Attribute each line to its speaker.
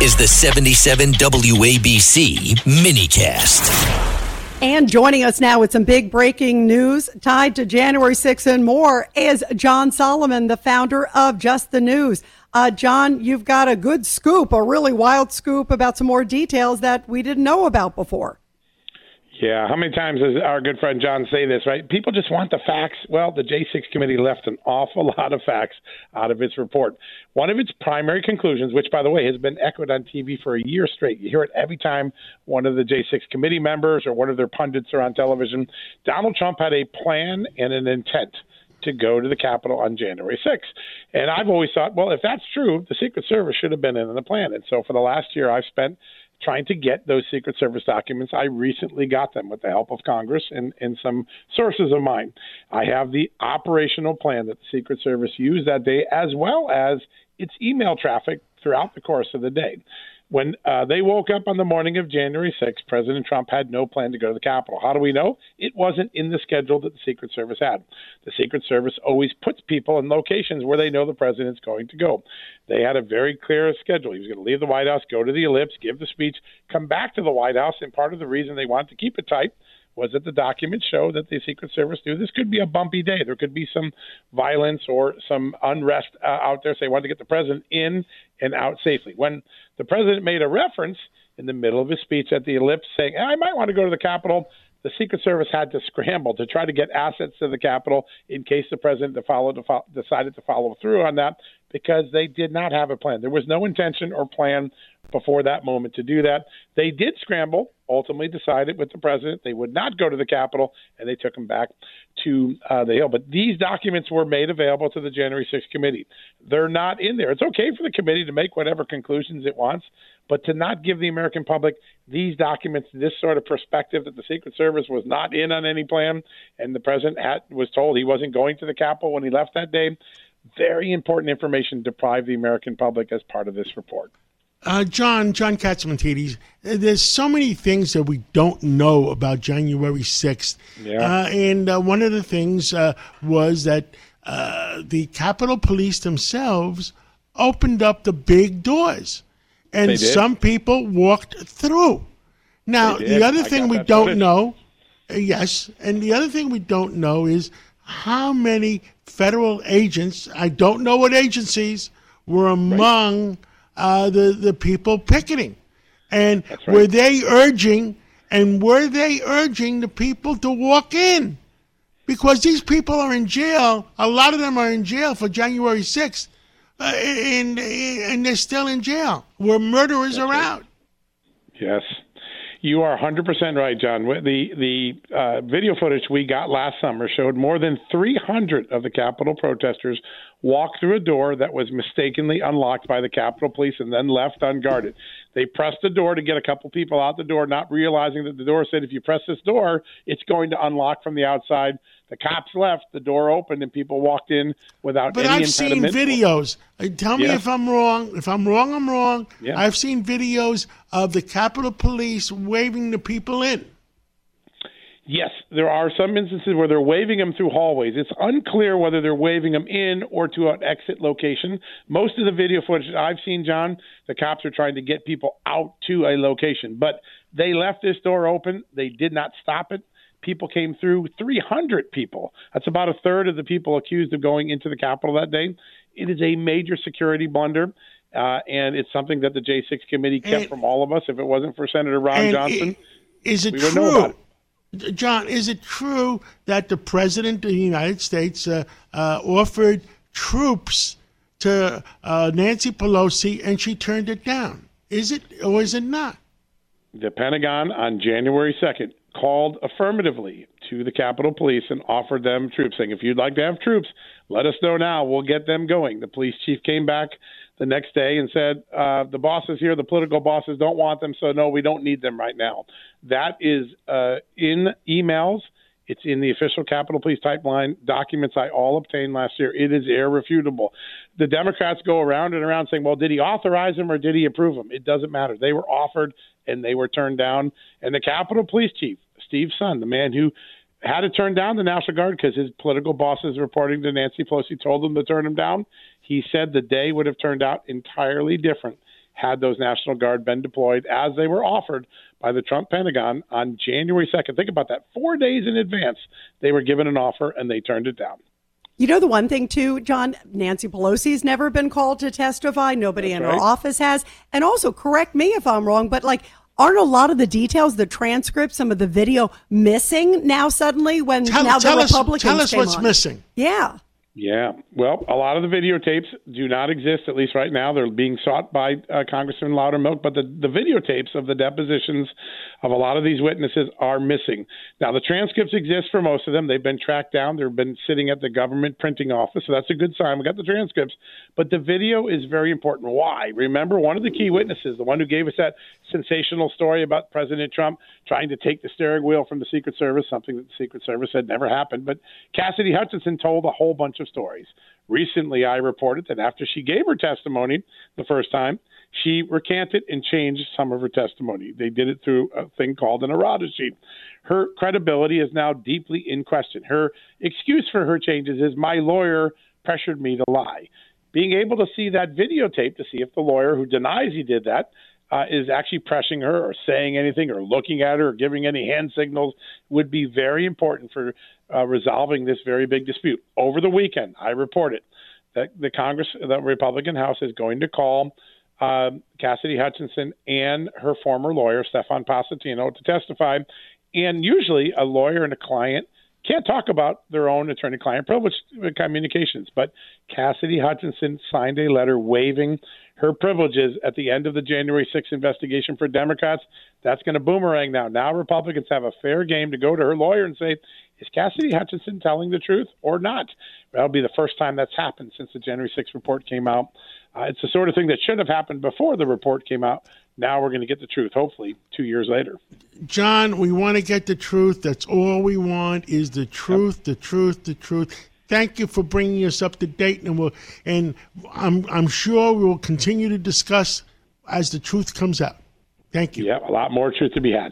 Speaker 1: is the 77 WABC minicast.
Speaker 2: And joining us now with some big breaking news tied to January 6th and more is John Solomon, the founder of Just the News. Uh, John, you've got a good scoop, a really wild scoop about some more details that we didn't know about before.
Speaker 3: Yeah, how many times does our good friend John say this, right? People just want the facts. Well, the J6 committee left an awful lot of facts out of its report. One of its primary conclusions, which, by the way, has been echoed on TV for a year straight, you hear it every time one of the J6 committee members or one of their pundits are on television. Donald Trump had a plan and an intent to go to the Capitol on January 6th. And I've always thought, well, if that's true, the Secret Service should have been in the plan. And so for the last year, I've spent trying to get those Secret Service documents. I recently got them with the help of Congress and, and some sources of mine. I have the operational plan that the Secret Service used that day, as well as its email traffic throughout the course of the day. When uh, they woke up on the morning of January 6th, President Trump had no plan to go to the Capitol. How do we know? It wasn't in the schedule that the Secret Service had. The Secret Service always puts people in locations where they know the president's going to go. They had a very clear schedule. He was going to leave the White House, go to the ellipse, give the speech, come back to the White House, and part of the reason they wanted to keep it tight was that the documents show that the Secret Service knew this could be a bumpy day. There could be some violence or some unrest uh, out there. So they wanted to get the president in and out safely. When the president made a reference in the middle of his speech at the ellipse saying, I might want to go to the Capitol, the Secret Service had to scramble to try to get assets to the Capitol in case the president decided to follow through on that because they did not have a plan. There was no intention or plan before that moment to do that. They did scramble, ultimately decided with the president they would not go to the Capitol, and they took him back to uh, the Hill. But these documents were made available to the January 6th committee. They're not in there. It's okay for the committee to make whatever conclusions it wants, but to not give the American public these documents, this sort of perspective that the Secret Service was not in on any plan, and the president had, was told he wasn't going to the Capitol when he left that day. Very important information deprived the American public as part of this report.
Speaker 4: Uh, John, John Catsimatidis, there's so many things that we don't know about January 6th.
Speaker 3: Yeah.
Speaker 4: Uh, and uh, one of the things uh, was that uh, the Capitol Police themselves opened up the big doors, and some people walked through. Now, the other thing we don't
Speaker 3: footage.
Speaker 4: know, uh, yes, and the other thing we don't know is how many federal agents, I don't know what agencies, were among uh, the, the people picketing. And
Speaker 3: right.
Speaker 4: were they urging, and were they urging the people to walk in? Because these people are in jail. A lot of them are in jail for January 6th, uh, and, and they're still in jail where murderers are out.
Speaker 3: Yes. You are 100% right, John. The the uh, video footage we got last summer showed more than 300 of the Capitol protesters walk through a door that was mistakenly unlocked by the Capitol Police and then left unguarded. They pressed the door to get a couple people out the door, not realizing that the door said, if you press this door, it's going to unlock from the outside. The cops left, the door opened, and people walked in without
Speaker 4: But
Speaker 3: any
Speaker 4: I've seen videos. Uh, Tell me
Speaker 3: Yeah.
Speaker 4: if I'm wrong. If I'm wrong, I'm wrong.
Speaker 3: Yeah.
Speaker 4: I've seen videos of the Capitol Police waving the people in.
Speaker 3: Yes, there are some instances where they're waving them through hallways. It's unclear whether they're waving them in or to an exit location. Most of the video footage I've seen, John, the cops are trying to get people out to a location, but they left this door open. They did not stop it. People came through 300 people. That's about a third of the people accused of going into the Capitol that day. It is a major security blunder. Uh, and it's something that the J6 committee kept from all of us. If it wasn't for Senator Ron Johnson,
Speaker 4: i- is it
Speaker 3: we would know about
Speaker 4: true, John? Is it true that the president of the United States uh, uh, offered troops to uh, Nancy Pelosi and she turned it down? Is it or is it not?
Speaker 3: the Pentagon on January 2nd called affirmatively to the Capitol Police and offered them troops, saying, if you'd like to have troops, let us know now. We'll get them going. The police chief came back the next day and said, uh, the bosses here, the political bosses, don't want them, so no, we don't need them right now. That is uh, in emails. It's in the official Capitol Police pipeline documents I all obtained last year. It is irrefutable. The Democrats go around and around saying, well, did he authorize them or did he approve them? It doesn't matter. They were offered and they were turned down. And the Capitol Police Chief, Steve Sund, the man who had to turn down the National Guard because his political bosses reporting to Nancy Pelosi told him to turn him down, he said the day would have turned out entirely different had those National Guard been deployed as they were offered by the Trump Pentagon on January 2nd. Think about that. Four days in advance, they were given an offer and they turned it down.
Speaker 2: You know the one thing too, John. Nancy Pelosi's never been called to testify. Nobody That's in right. her office has. And also, correct me if I'm wrong, but like, aren't a lot of the details, the transcripts, some of the video missing now suddenly when
Speaker 4: tell,
Speaker 2: now
Speaker 4: tell
Speaker 2: the
Speaker 4: us,
Speaker 2: Republicans
Speaker 4: Tell us what's
Speaker 2: on.
Speaker 4: missing.
Speaker 2: Yeah.
Speaker 3: Yeah, well, a lot of the videotapes do not exist, at least right now. They're being sought by uh, Congressman Loudermilk, but the, the videotapes of the depositions of a lot of these witnesses are missing. Now, the transcripts exist for most of them. They've been tracked down. They've been sitting at the government printing office, so that's a good sign. We got the transcripts, but the video is very important. Why? Remember, one of the key witnesses, the one who gave us that sensational story about President Trump trying to take the steering wheel from the Secret Service, something that the Secret Service said never happened, but Cassidy Hutchinson told a whole bunch of stories. Recently, I reported that after she gave her testimony the first time, she recanted and changed some of her testimony. They did it through a thing called an errata sheet. Her credibility is now deeply in question. Her excuse for her changes is my lawyer pressured me to lie. Being able to see that videotape to see if the lawyer who denies he did that uh, is actually pressing her or saying anything or looking at her or giving any hand signals would be very important for uh, resolving this very big dispute. Over the weekend, I reported that the Congress, the Republican House, is going to call uh, Cassidy Hutchinson and her former lawyer, Stefan Passantino, to testify. And usually, a lawyer and a client can't talk about their own attorney client privilege communications. But Cassidy Hutchinson signed a letter waiving her privileges at the end of the January 6th investigation for Democrats. That's going to boomerang now. Now Republicans have a fair game to go to her lawyer and say, is Cassidy Hutchinson telling the truth or not? That'll be the first time that's happened since the January 6th report came out. Uh, it's the sort of thing that should have happened before the report came out. Now we're going to get the truth, hopefully, two years later.
Speaker 4: John, we want to get the truth. That's all we want is the truth, yep. the truth, the truth. Thank you for bringing us up to date, and we'll, and I'm I'm sure we will continue to discuss as the truth comes out. Thank you.
Speaker 3: Yeah, a lot more truth to be had.